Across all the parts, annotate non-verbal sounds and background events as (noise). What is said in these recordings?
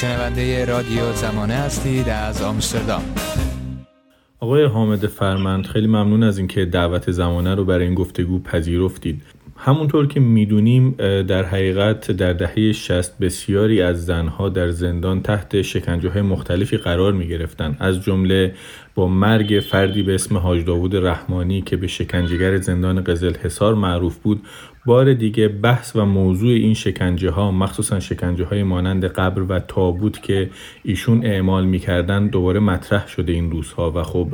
شنونده رادیو زمانه هستید از آمستردام. آقای حامد فرمند خیلی ممنون از اینکه دعوت زمانه رو برای این گفتگو پذیرفتید. همونطور که می‌دونیم در حقیقت در دهه 60 بسیاری از زنها در زندان تحت شکنجه های مختلفی قرار می گرفتن از جمله با مرگ فردی به اسم حاج داوود رحمانی که به شکنجهگر زندان قزل حصار معروف بود بار دیگه بحث و موضوع این شکنجه ها مخصوصا شکنجه های مانند قبر و تابوت که ایشون اعمال می‌کردن دوباره مطرح شده این روزها. و خب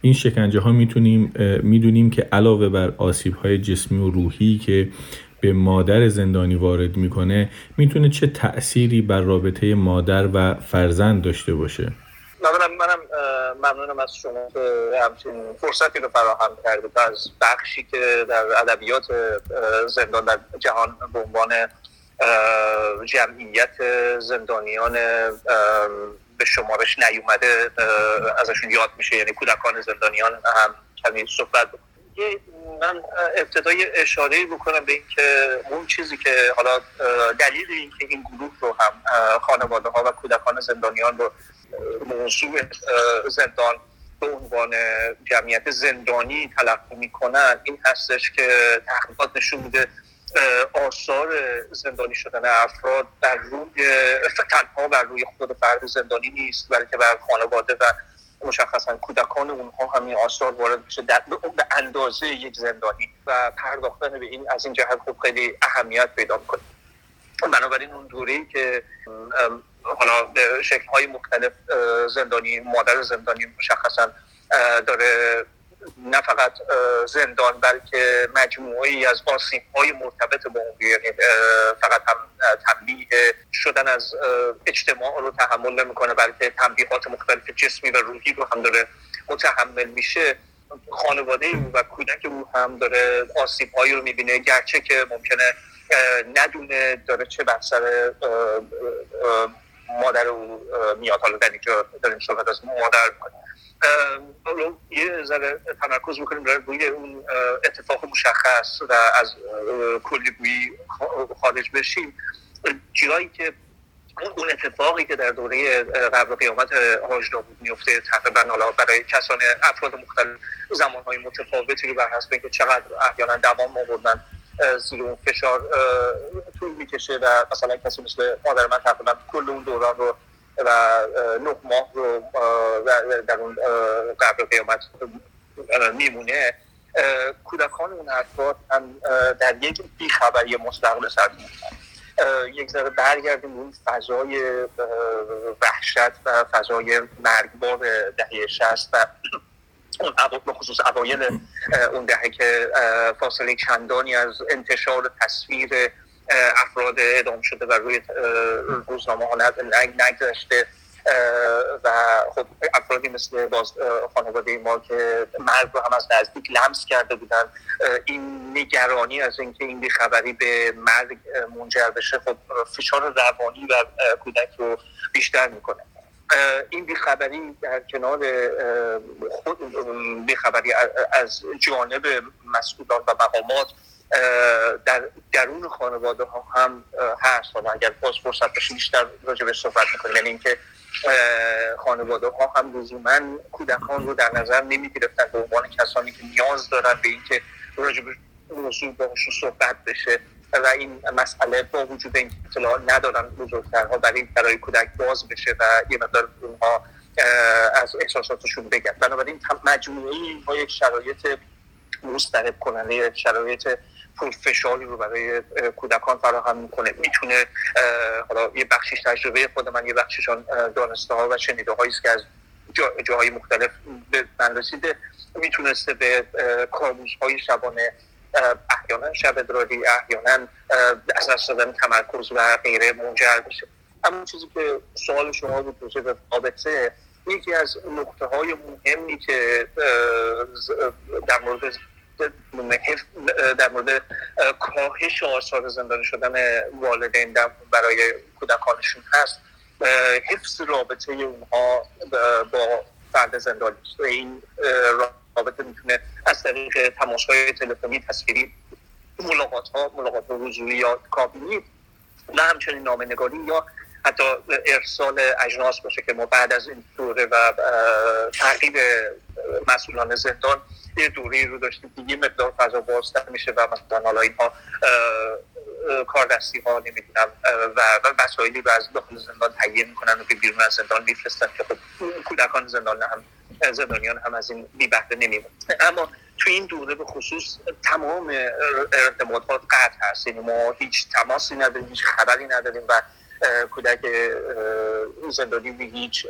این شکنجه ها می‌تونیم می‌دونیم که علاوه بر آسیب های جسمی و روحی که به مادر زندانی وارد می‌کنه می‌تونه چه تأثیری بر رابطه مادر و فرزند داشته باشه؟ منم ممنونم از شما که همچین فرصتی رو فراهم کردید از بخشی که در ادبیات زندان در جهان به عنوان جمعیت زندانیان به شمارش نیومده ازشون یاد میشه. یعنی کودکان زندانیان هم کمی صحبت من ابتدای اشاره بکنم به اینکه اون چیزی که حالا دلیل اینکه این گروه رو هم خانواده ها و کودکان زندانیان رو موضوع زندان به عنوان جمعیت زندانی تلقی می‌کنن این هستش که تحقیقات نشون میده آثار زندانی شدن افراد در روی تنها بر روی خود فرد زندانی نیست بلکه بر خانواده و مشخصا کودکان اونها همین آثار وارد میشه در به اندازه یک زندانی و پرداختن به این از این جهت خوب خیلی اهمیت پیدا می‌کنه. بنابراین اون دوره که حالا شکل های مختلف زندانی مادر زندانی مشخصا داره نه فقط زندان بلکه مجموعی از آسیب های مرتبط با اون یعنی فقط هم تنبیه شدن از اجتماع رو تحمل نمی‌کنه بلکه تنبیهات مختلف جسمی و روحی رو هم داره متحمل میشه. خانواده او و کودک او هم داره آسیب هایی رو می‌بینه گرچه که ممکنه ندونه داره چه بر مادر او میاد. حالا در اینجا داریم صحبت از مادر. یه ذره تمرکز می‌کنیم روی اون اتفاق مشخص و از کلی بویی خارج بشیم. جایی که اون اتفاقی که در دوره قبل قیامت حاج داوود میفته تقریبا حالا برای کسان افراد مختلف زمانهای متفاوتی رو بر حسب اینکه چقدر احیانا دوام آوردن. زیر اون فشار طول می‌کشه و مثلا کسی مثل مادر من تقریبا کل اون دوران رو و نه ماه رو در اون قبل قیامت میمونه. کودکان اون افراد هم در یک بیخبری مستقل سر یک ذره برگردیم اون فضای وحشت و فضای مرگبار دهه شست و (clears throat) اون خصوص اوایل اون دهه که فاصله چندانی از انتشار تصویر افراد اعدام شده و روی روزنامه ها نگذشته. و خب افرادی مثل باز خانواده ما که مرگ رو هم از نزدیک لمس کرده بودن. این نگرانی از اینکه این بیخبری به مرگ منجر بشه خب فشار روانی و کودک رو بیشتر می‌کنه. این بیخبری در کنار خود بیخبری از جانب مسئولان و مقامات در درون خانواده ها هم هست. حالا اگر باز فرصت بشه بیشتر راجع به صحبت می‌کنیم. یعنی اینکه خانواده ها هم لزوما کودکان رو در نظر نمی گرفتن به عنوان کسانی که نیاز دارن به اینکه راجع به موضوع باشون صحبت بشه. و این مسئله با وجود این اطلاع ندارن بزرگترها برای برای کودک باز بشه و یه مقدار اونها از احساساتشون بگن. بنابراین مجموعه اینها یک شرایط مسترب کننده شرایط فشاری رو برای کودکان فراهم می‌کنه. می‌تونه حالا یه بخشیش تجربه خود من یه بخشیشان دانسته ها و شنیده هایی که از جاهای مختلف به من رسیده. می‌تونسته به کارموز های شبانه احیانا شب ادراری احیانا از دست دادن تمرکز و غیره منجر بشه همون چیزی که سوال شما بود به رابطه یکی از نقطه های مهمی که در مورد در مورد کاهش آثار زندانی شدن والدین برای کودکانشون هست. حفظ رابطه اونها با فرد زندانی. این می‌تونه از طریق تماس های تلفنی تصویری ملاقات ها ملاقات حضوری یا کابینی و همچنین نامه نگاری یا حتی ارسال اجناس باشه که ما بعد از این دوره و تعقیب مسئولان زندان یه دوره رو داشتیم دیگه مقدار فضا بازتر میشه و مثلا حالا اینها کاردستی ها نمی‌دونم و وسایلی رو از داخل زندان تهیه می‌کنن و که بیرون از زندان میفرستن که خب کودکان زندان هم زندانیان هم از این بی بهره اما تو این دوره به خصوص تمام ارتباطات قطع هست. یعنی ما هیچ تماسی نداریم هیچ خبری نداریم و کودک زندانی به هیچ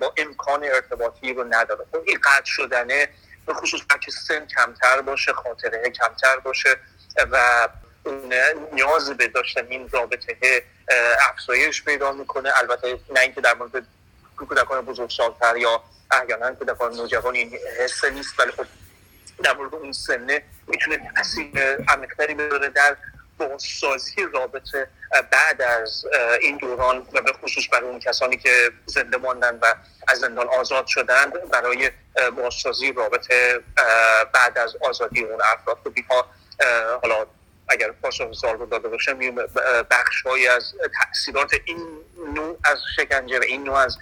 با امکان ارتباطی رو نداره. خب این قطع شدنه به خصوص بچه سن کمتر باشه خاطره کمتر باشه و نیاز به داشتن این رابطه افزایش پیدا می‌کنه. البته نه اینکه در مورد کودکان بزرگسالتر یا احیانا کودکان نوجوان این حس نیست ولی خب در مورد اون سنه می‌تونه تاثیر عمیقتری بذاره در بازسازی رابطه بعد از این دوران و به خصوص برای اون کسانی که زنده ماندن و از زندان آزاد شدند برای بازسازی رابطه بعد از آزادی اون افراد. که حالا اگر پاسخ سال رو داده باشم بخش از تاثیرات این نوع از شکنجه و این نوع از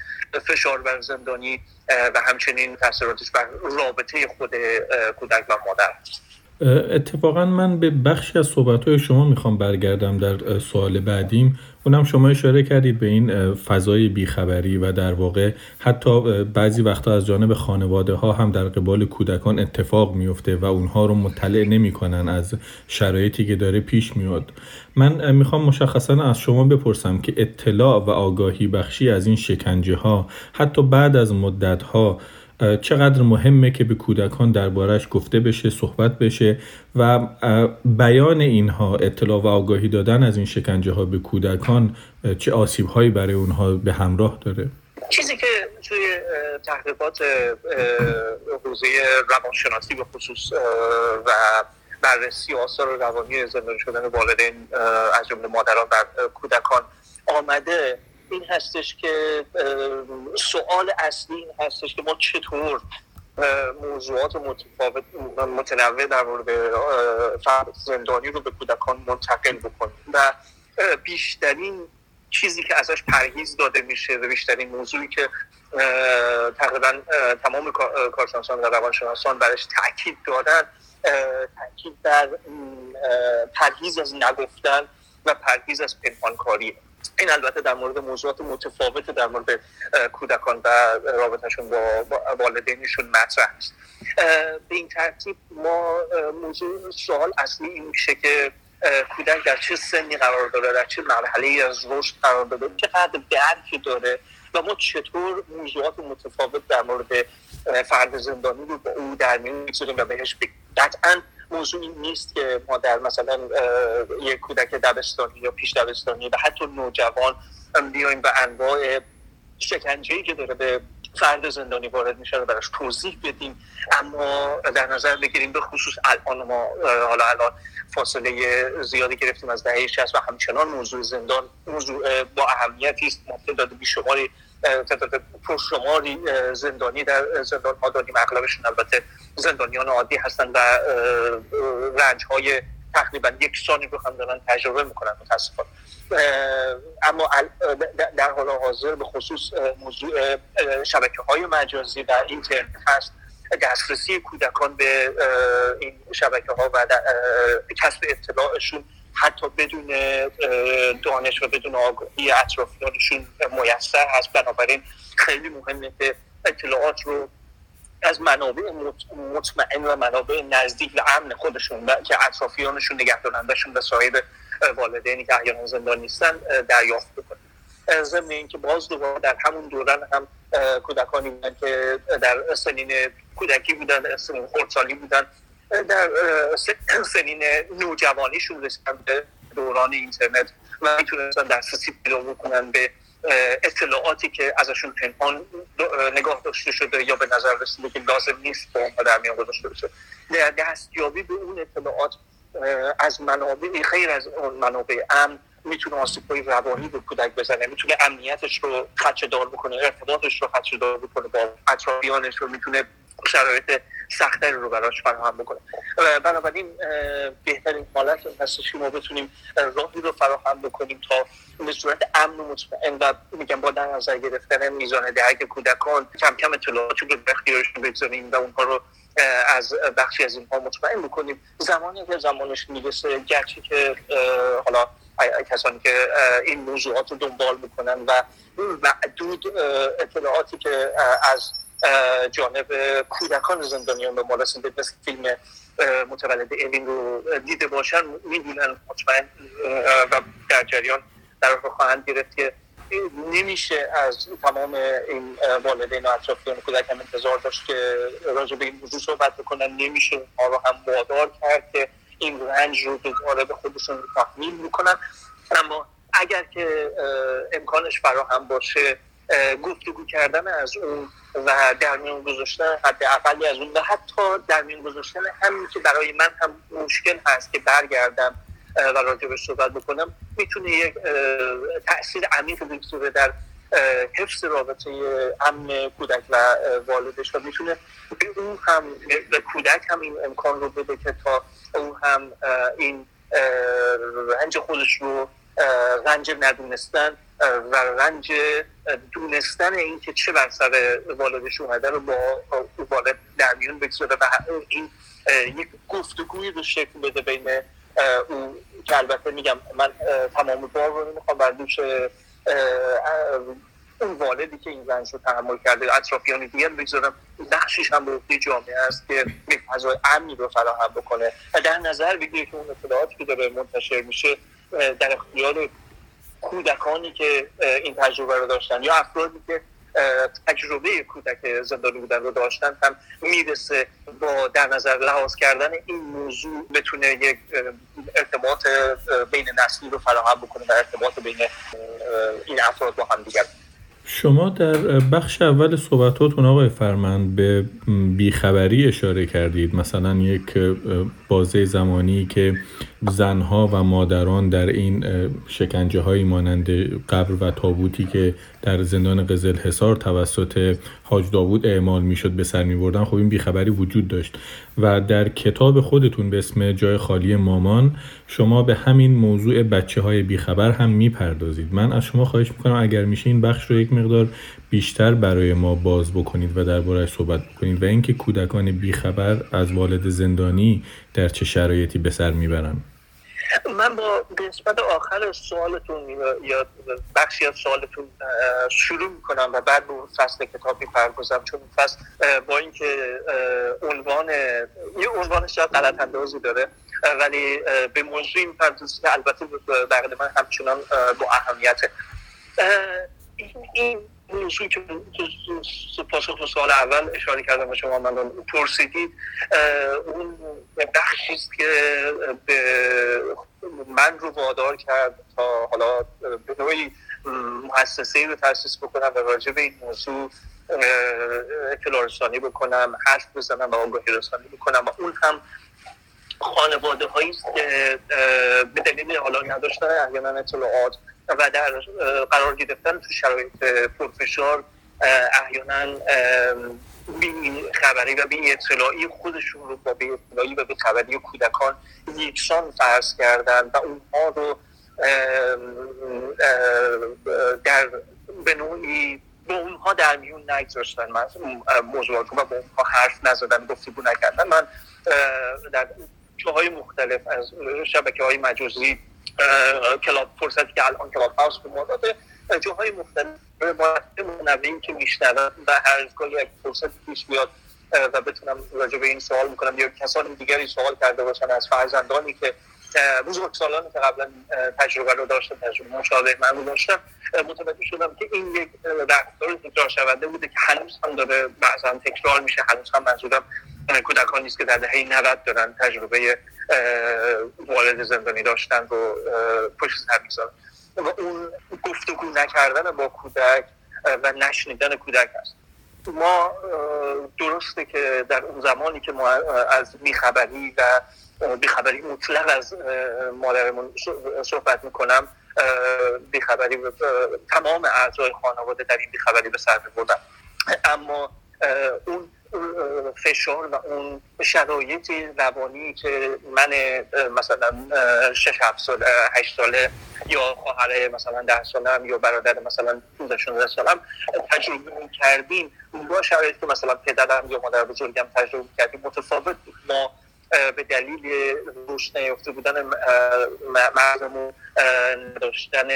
فشار بر زندانی و همچنین تاثیراتش بر رابطه خود کودک و مادر. اتفاقا من به بخشی از صحبت شما می‌خوام برگردم در سوال بعدیم. اونم شما اشاره کردید به این فضای بیخبری و در واقع حتی بعضی وقتا از جانب خانواده ها هم در قبال کودکان اتفاق میفته و اونها رو مطلع نمی‌کنن از شرایطی که داره پیش میاد. من می‌خوام مشخصا از شما بپرسم که اطلاع و آگاهی بخشی از این شکنجه ها حتی بعد از مدت ها چقدر مهمه که به کودکان دربارش گفته بشه صحبت بشه و بیان اینها اطلاع و آگاهی دادن از این شکنجه ها به کودکان چه آسیب هایی برای اونها به همراه داره؟ چیزی که توی تحقیقات حوزه روانشناسی به خصوص و بررسی آثار روانی زندان شدن والدین از جمله مادران و کودکان آمده این هستش که سوال اصلی این هستش که ما چطور موضوعات متفاوت متنوع در مورد زندانی رو به کودکان منتقل بکنیم و بیشترین چیزی که ازش پرهیز داده میشه و بیشترین موضوعی که تقریبا تمام کارشناسان و روانشناسان برش تاکید دادن تاکید در پرهیز از نگفتن و پرهیز از پنهانکاری این البته در مورد موضوعات متفاوت در مورد کودکان و رابطهشون با والدینشون مطرح است به این ترتیب ما موضوع سوال اصلی این میشه که کودک در چه سنی قرار داره در چه مرحله از رشد قرار داره چقدر درکی داره و ما چطور موضوعات متفاوت در مورد فرد زندانی رو با او در میون می‌گذاریم و بهش قطعا موضوع این نیست که ما در مثلا یک کودک دبستانی یا پیش دبستانی و حتی نوجوان بیایم و انواع شکنجه که داره به فرد زندانی وارد میشه رو براش توضیح بدیم. اما در نظر بگیریم به خصوص الان ما حالا الان فاصله زیادی گرفتیم از دهه 60 و همچنان موضوع زندان موضوع با اهمیتی است. ما تعداد بیشماری تعداد پرشماری زندانی در زندان ها داریم اغلبشون البته زندانیان عادی هستن و رنج های تقریبا یکسانی رو هم دارن تجربه می‌کنن متاسفانه. اما در حال حاضر به خصوص موضوع شبکه های مجازی و اینترنت هست. دسترسی کودکان به این شبکه ها و کسب اطلاعشون حتی بدون دانش و بدون آگاهی اطرافیانشون میسر هست. بنابراین خیلی مهمه که اطلاعات رو از منابع مطمئن و منابع نزدیک و امن خودشون که اطرافیانشون نگهدارندشون و صاحب والدینی که احیانا زندان نیستن دریافت بکنن. ضمن اینکه باز دوباره در همون دوران هم کودکانی بودن که در سنین کودکی بودن سنین خردسالی بودن در سنین نوجوانیشون رسیدن به دوران اینترنت و می‌تونستن دسترسی پیدا بکنن به اطلاعاتی که ازشون پنهان نگاه داشته شده یا به نظر رسیده که لازم نیست با اونها در میان گذاشته بشه. دستیابی به اون اطلاعات از منابع خیر از اون منابع امن می‌تونه آسیب‌های روانی به کودک بزنه. می‌تونه امنیتش رو خدشه دار بکنه ارتباطش رو خدشه دار بکنه با اطرافیانش رو می‌تونه شرایط سختری رو براش فراهم بکنه. بنابراین بهترین حالت هستش که ما بتونیم راهی رو فراهم بکنیم تا به صورت امن و مطمئن و میگم با در نظر گرفتن میزان درک کودکان کم کم اطلاعاتی رو به اختیارشون بگذاریم و اونها رو از بخشی از اینها مطمئن بکنیم. زمانی که زمانش می‌رسه گرچه که حالا کسانی که این موضوعات رو دنبال می‌کنن و معدود اطلاعاتی که از جانب کودکان زندانیان به ما رسیده مثل فیلم متولد اوین رو دیده باشن می‌دونن مطمئن و در جریان در خواهند گرفت که نمیشه از تمام این والدین و اطرافیان کودک هم انتظار داشت که راجع به این موضوع صحبت بکنن. نمیشه اونها رو هم وادار کرد که این رنج رو دوباره به خودشون تحمیل می‌کنن. اما اگر که امکانش فراهم باشه گفتگو کردن از اون و در میان گذاشتن حد اقلی از اون و حتی در میان گذاشتن همین که برای من هم مشکل هست که برگردم و راجبش صحبت بکنم می‌تونه یک تاثیر عمیق بگذاره در حفظ رابطه امن کودک و والدش و می‌تونه به اون هم به کودک هم این امکان رو بده که تا اون هم این رنج خودش رو رنج ندونستن و رنج دونستن این که چه بر سر والدش اومده رو با والد در میون بگذاره و این یک گفتگوی رو شکل بده بین اون که البته میگم من تمام بار رو نمی‌خوام بر دوش اون والدی که این رنج رو تحمل کرده اطرافیان دیگر بگذارم. بخشش هم به جامعه است که یک فضای امنی رو فراهم بکنه. و در نظر بگیره که اون اطلاعاتی که داره منتشر میشه در اختیار کودکانی که این تجربه رو داشتن یا افرادی که تجربه کودک زندانی بودن رو داشتن هم می‌رسه با در نظر لحاظ کردن این موضوع بتونه یک ارتباط بین نسلی رو فراهم بکنه و ارتباط بین این افراد با هم دیگر. شما در بخش اول صحبتاتون آقای فرمند به بیخبری اشاره کردید. مثلا یک بازه زمانی که زنها و مادران در این شکنجه های مانند قبر و تابوتی که در زندان قزل حصار توسط حاج داوود اعمال می‌شد به سر می بردن خب این بیخبری وجود داشت. و در کتاب خودتون به اسم جای خالی مامان شما به همین موضوع بچه های بیخبر هم می‌پردازید. من از شما خواهش می‌کنم اگر میشه این بخش رو یک مقدار بیشتر برای ما باز بکنید و دربارهش صحبت بکنید. و اینکه کودکان بیخبر از والد زندانی در چه شرایطی به سر می‌برن من با قسمت آخر سوالتون یا بخشی از سوالتون شروع می‌کنم و بعد به فصل کتاب می‌پردازم. چون فصل با اینکه عنوان یه عنوان شاید غلط اندازی داره ولی به موضوع می‌پردازی که البته بقید من همچنان با اهمیته. این موضوع که پاسخ به سوال اول اشاره کردم و شما من پرسیدید اون بخشی است که من رو وادار کرد تا حالا به نوعی مؤسسه رو تاسیس بکنم و راجع به این موضوع اطلاع رسانی بکنم حرف بزنم و آگاهی رسانی بکنم و اون هم خانواده هایی که به دلیل حالا نداشتن احیانا اطلاعات و در قرار گرفتن تو شرایط پرفشار احیانا خبری و بی اطلاعی خودشون رو با بی اطلاعی و بی خبری کودکان یکسان فرض کردن و اونها رو در به نوعی با اونها در میون نگذاشتن. من موضوعات و با اونها حرف نزدن گفتگو نکردن. من در جاهای مختلف از شبکه های مجازی کلاب فرصتی که الان کلاب هاوس به ما داده. جاهای مختلف روایت منوعی که میشنوم و هر گاهی اگه فرصتی پیش بیاد و بتونم راجع به این سوال می‌کنم یا کسان دیگری سوال کرده باشن از فرزندانی که سالانی که قبلا تجربه رو داشتم تجربه مشابه من داشتم متوجه شدم که این یک رفتار تکرار شونده بوده که هنوز هم داره بعضا تکرار میشه هنوز هم منظورم کودکان نیست که در دهه 90 دارن تجربه والد زندانی داشتن رو پشت سر می‌ذارن. و اون گفتگو نکردن با کودک و نشنیدن کودک هست ما درسته که در اون زمانی که ما از بیخبری و بیخبری مطلق از مادرمون صحبت می‌کنم. بیخبری تمام اعضای خانواده در این بیخبری به سر میبردن. اما اون فشار و اون شرایط روانی که من مثلا شش هفت سال هشت ساله یا خواهر مثلا ده سالم یا برادر مثلا 15 16 سالم تجربه کردیم با شرایطی که مثلا پدرم یا مادر بزرگم تجربه کردیم متفاوت ما به دلیل رشد نیافته بودن مغزمون نداشتن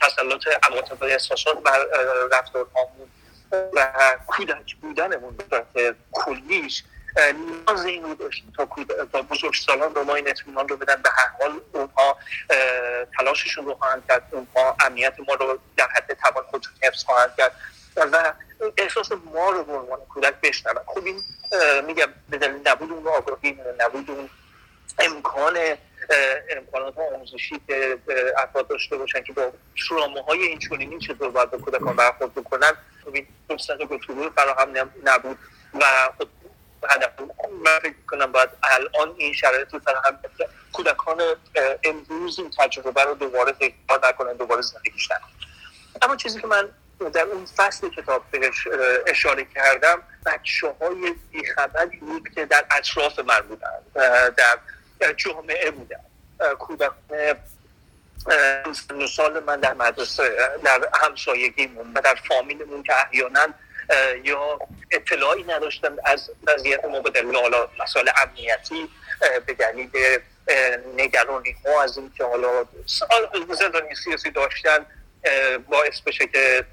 تسلط عواطف احساسات بر رفتارهامون و کودک بودنمون به کلیش نیاز این رو داشتیم تا, بزرگ سالان رو ما این اطمینان رو بدن به هر حال اونها تلاششون رو خواهند کرد اونها امنیت ما رو در حد توان خود حفظ خواهند کرد و احساس ما رو به عنوان کودک بشنون خب این میگم به دلیل نبود اون آگاهی نبود اون امکان امکانات آموزشی که افراد داشته باشن که با های این چونینی چطور باید به کودکان برخورد بکنن خب این فرصت گفتگو فراهم نبود. و خب هدف من فکر کنم باید الان این شرایط رو فراهم کودکان امروز این تجربه رو دوباره تکرار نکنن دوباره زندگیش اما چیزی که من در اون فصل کتاب بهش اشاره کردم بچه های بیخبری بود که در اطراف من بودن در جامعه بودن. کودکان سال من در مدرسه در همسایگیمون و در فامیلمون که احیانا یا اطلاعی نداشتن از وضعیت ما به دلیل مسائل امنیتی به دلیل نگرانی ها از اینکه حالا زندانی سیاسی داشتن. باعث بشه که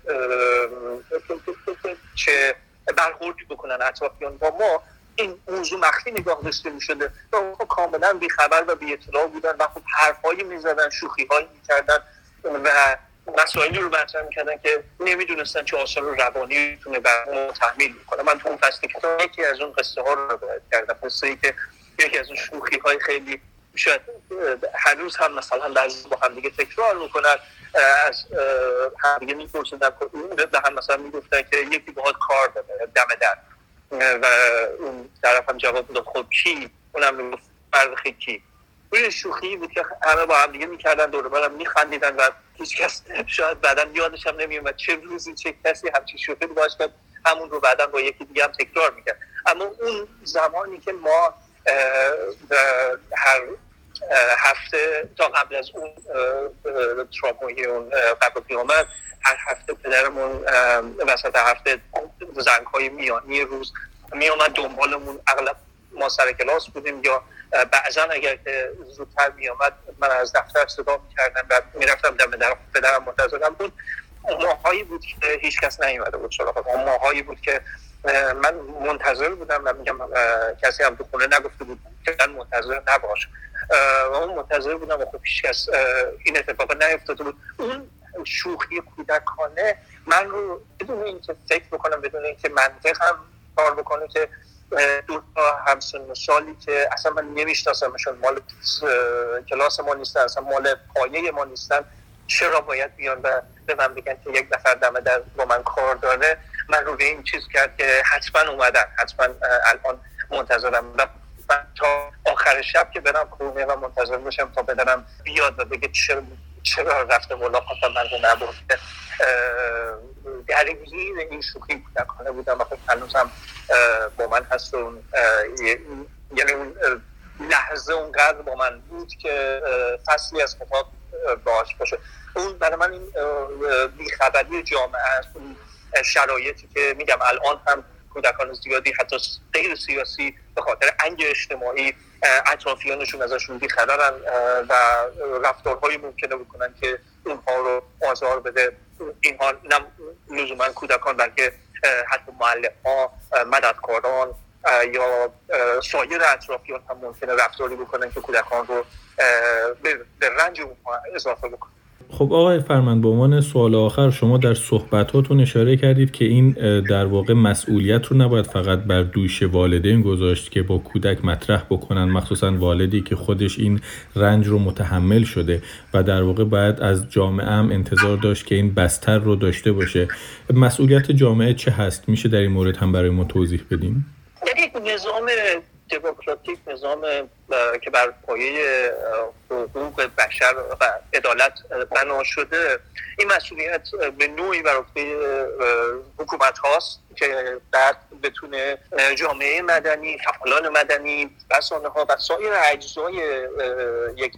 چه برخوردی بکنن اطرافیان با ما این موضوع مخفی نگاه داشته می شده و کاملا بیخبر و بی اطلاع بودن و خب حرفهایی می زدن شوخی هایی می کردن و مسائلی رو مطرح می‌کردن که نمی‌دونستن چه آثار روانی می‌تونه بر ما تحمیل می‌کنه من تو اون فصل کتاب یکی از اون قصه ها رو کردم. قصه ای که یکی از اون شوخی های خیلی شاید هنوز هم مثلا بعضی با هم دیگه تکرار می‌کنن از همدیگه میپرسیدن به هم مثلا می‌گفتن که یکی باهات کار داره دم در و اون طرف هم جواب داد خب کی؟ اونم می‌گفت مرد کی؟ روی شوخی بود که همه با هم دیگه می‌کردن دور برم میخندیدن و هیچ کس شاید بعدا یادش هم نمیومد چه روزی چه کسی همچین شوخی باش کرد همون رو بعدا با یکی دیگه هم تکرار می‌کرد. اما اون زمانی که ما هفته تا قبل از اون ترامایی اون قبل پیامد هر هفته پدرمون وسط هفته زنگ های میانی روز میامد دنبالمون اغلب ما سر کلاس بودیم یا بعضا اگر که زودتر میامد من از دفتر صدا می‌کردم و می‌رفتم دم در پدرم منتظرم بود. ماهایی بود که هیچ کس نیومده بود سراغ ماهایی بود که من منتظر بودم و میگم کسی هم تو خونه نگفته بود. که من منتظر نباش. و من منتظر بودم و خب هیچ کس این اتفاق نیفتاده بود. اون شوخی کودکانه من رو بدون اینکه فکر بکنم بدون اینکه منطق هم کار بکنه که دو تا همسن سالی که اصلا من نمیشناسمشون مال کلاس ما نیستن اصلا مال پایه ما نیستن چرا باید بیان و به من بگن که یک نفر دم در با من کار داره؟ من رو این چیز کرد که حتما اومدن حتما الان منتظرم. و تا آخر شب که برم خونه و منتظر باشم تا بدنم بیاد و بگه چرا چرا رفته ملاقات من رو نبرده. درگیر این شوخی کودکانه بودم. و خب با من هست و یعنی اون لحظه اونقدر با من بود که فصلی از کتاب باش باشه. اون برای من این بیخبری جامعه است. شرایطی که میگم الان هم کودکان زیادی حتی غیر سیاسی به خاطر انگ اجتماعی اطرافیانشون ازشون بیخبرن و رفتارهایی ممکنه بکنن که اونها رو آزار بده. اینها نه لزوما کودکان بلکه حتی معلم ها مددکاران یا سایر اطرافیان هم ممکنه رفتاری بکنن که کودکان رو به رنج اونها اضافه بکنن. خب آقای فرمند به عنوان سوال آخر شما در صحبتاتون اشاره کردید که این در واقع مسئولیت رو نباید فقط بر دوش والدین گذاشت که با کودک مطرح بکنن مخصوصا والدی که خودش این رنج رو متحمل شده و در واقع باید از جامعه هم انتظار داشت که این بستر رو داشته باشه. مسئولیت جامعه چه هست؟ میشه در این مورد هم برای ما توضیح بدیم یک نظام دموکراتیک نظام که بر پایه حقوق بشر و عدالت بنا شده این مسئولیت به نوعی بر عهده حکومت هاست که بعد بتونه جامعه مدنی فعالان مدنی رسانه ها و سایر اجزای یک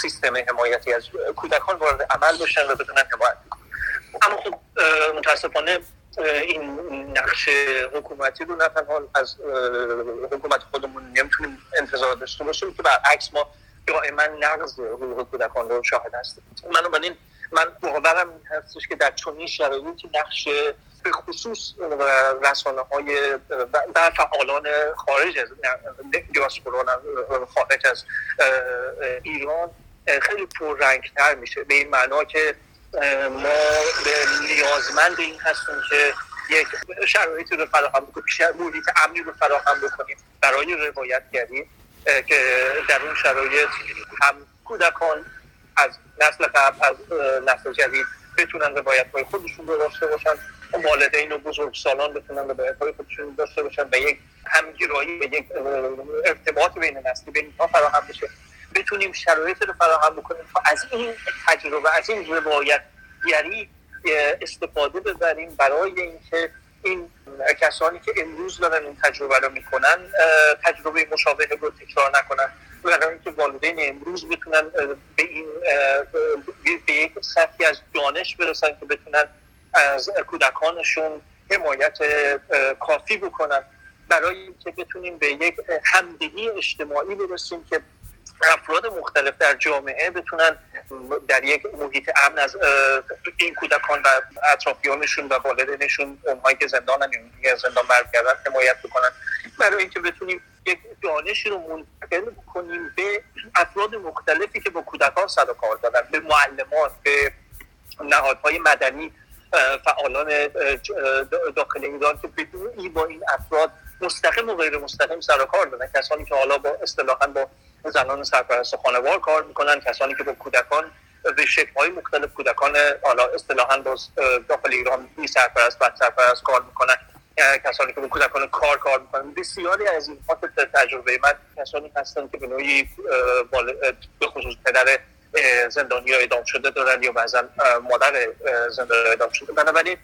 سیستم حمایتی از کودکان وارد عمل بشن و بتونن حمایت اما خب متاسفانه این نقش حکومتی رو نه تنها از حکومت خودمون نمی‌تونیم انتظار داشته باشیم که برعکس ما دائما نقض حقوق کودکان رو شاهد هستیم. من من باورم هستش که در چنین شرایطی نقش به خصوص رسانه های و فعالان خارج از دیاسپورا خارج از ایران خیلی پررنگتر میشه. به این معنا که ما به نیازمند این هستیم که یک شرایطی رو فراهم بکنیم محیط امنی رو فراهم بکنیم برای روایتگری که در اون شرایط هم کودکان از نسل قبل از نسل جدید بتونن روایت های خودشون رو داشته باشن والدین و بزرگ سالان بتونن روایت های خودشون داشته باشن و یک همگرایی و یک ارتباط بین نسلی بین فراهم بشه. بتونیم شرایط رو فراهم بکنیم. تا از این تجربه از این روایت یعنی استفاده ببریم برای اینکه این کسانی که امروز دارن این تجربه رو می‌کنن تجربه مشابه رو تکرار نکنن. برای اینکه والدین امروز بتونن به این به یک سطحی از دانش برسن که بتونن از کودکانشون حمایت کافی بکنن. برای اینکه بتونیم به یک همدلی اجتماعی برسیم که افراد مختلف در جامعه بتونن در یک محیط امن از این کودکان و اطرافیانشون و والدینشون اونهایی که زندان یا زندان برگردن حمایت بکنن. برای اینکه بتونیم یک دانشی رو منتقل بکنیم به افراد مختلفی که با کودکان صدا کار دارن به معلمان به نهادهای مدنی فعالان داخل ایران که بدون با این افراد مستقیم و غیر مستقیم سر کار دارن. کسانی که حالا با اصطلاحا با زنان سرپرست خانوار کار می‌کنن کسانی که با کودکان به شکل های مختلف کودکان حالا اصطلاحا باز داخل ایران بی سرپرست بد سرپرست کار می‌کنن. کسانی که با کودکان کار کار می‌کنن. بسیاری از این تجربه من کسانی هستن که به نوعی به خصوص پدر زندانی اعدام شده دارن یا بعضا مادر زندانی اعدام شده. بنابراین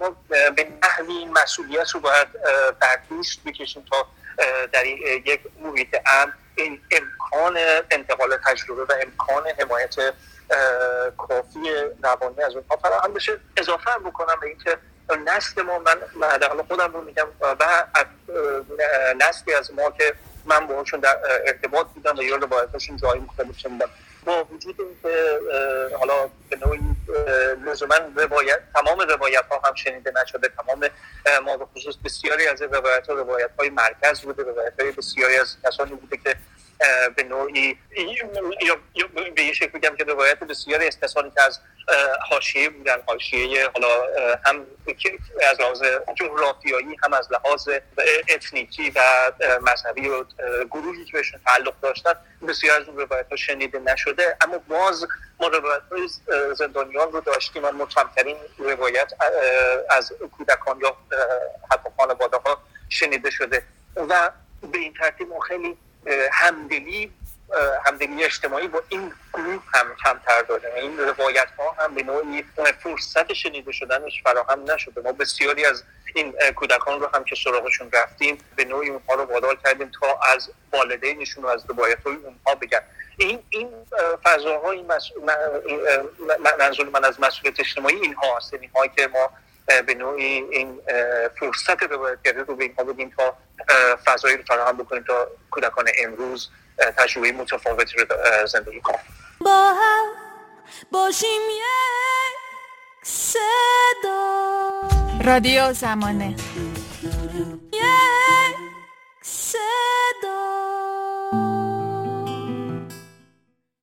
ما به نحوی مسئولیت رو باید در دوست بکشیم تا در یک محیط امن این امکان انتقال تجربه و امکان حمایت کافی روانی از اونها فراهم بشه. اضافه هم بکنم به اینکه نسل ما من حداقل خودم رو میگم و نسلی از ما که من باهاشون در ارتباط بودم و یا روایتاشون جایی مختلف شنیدم با وجود اینکه حالا به نوعی لزوما روایت تمام روایت ها هم شنیده نشده تمام ما خصوص بسیاری از روایت ها روایت های مرکز بوده روایت های بسیاری از کسانی بوده که به نوعی یا به یه شکل بگم که روایت بسیاری از که از حاشیه بودن حاشیه حالا هم از لحاظ جغرافیایی هم از لحاظ اتنیکی و مذهبی و گروهی که بهشون تعلق داشتن بسیار از اون روایت ها شنیده نشده. اما باز ما روایت های زندانیان رو داشتیم و کمترین روایت از کودکان یا حتی خانواده ها شنیده شده. و به این ترتیب ما خیلی همدلی همدلی اجتماعی با این گروه هم کمتر داره. این روایت ها هم به نوعی فرصت شنیده شدنش فراهم نشده. ما بسیاری از این کودکان رو هم که سراغشون رفتیم به نوعی اونها رو وادار کردیم تا از والدینشون و از روایت های اونها بگن. این این فضاها این منظور من از مسئولیت اجتماعی اینها هست. یعنی که ما به نوعی این فرصت روایتگری رو به اینها بدیم تا فضایی رو فراهم بکنیم تا کودکان امروز تجربه متفاوتی رو زندگی کنن با هم باشیم یک صدا. رادیو زمانه. یک صدا.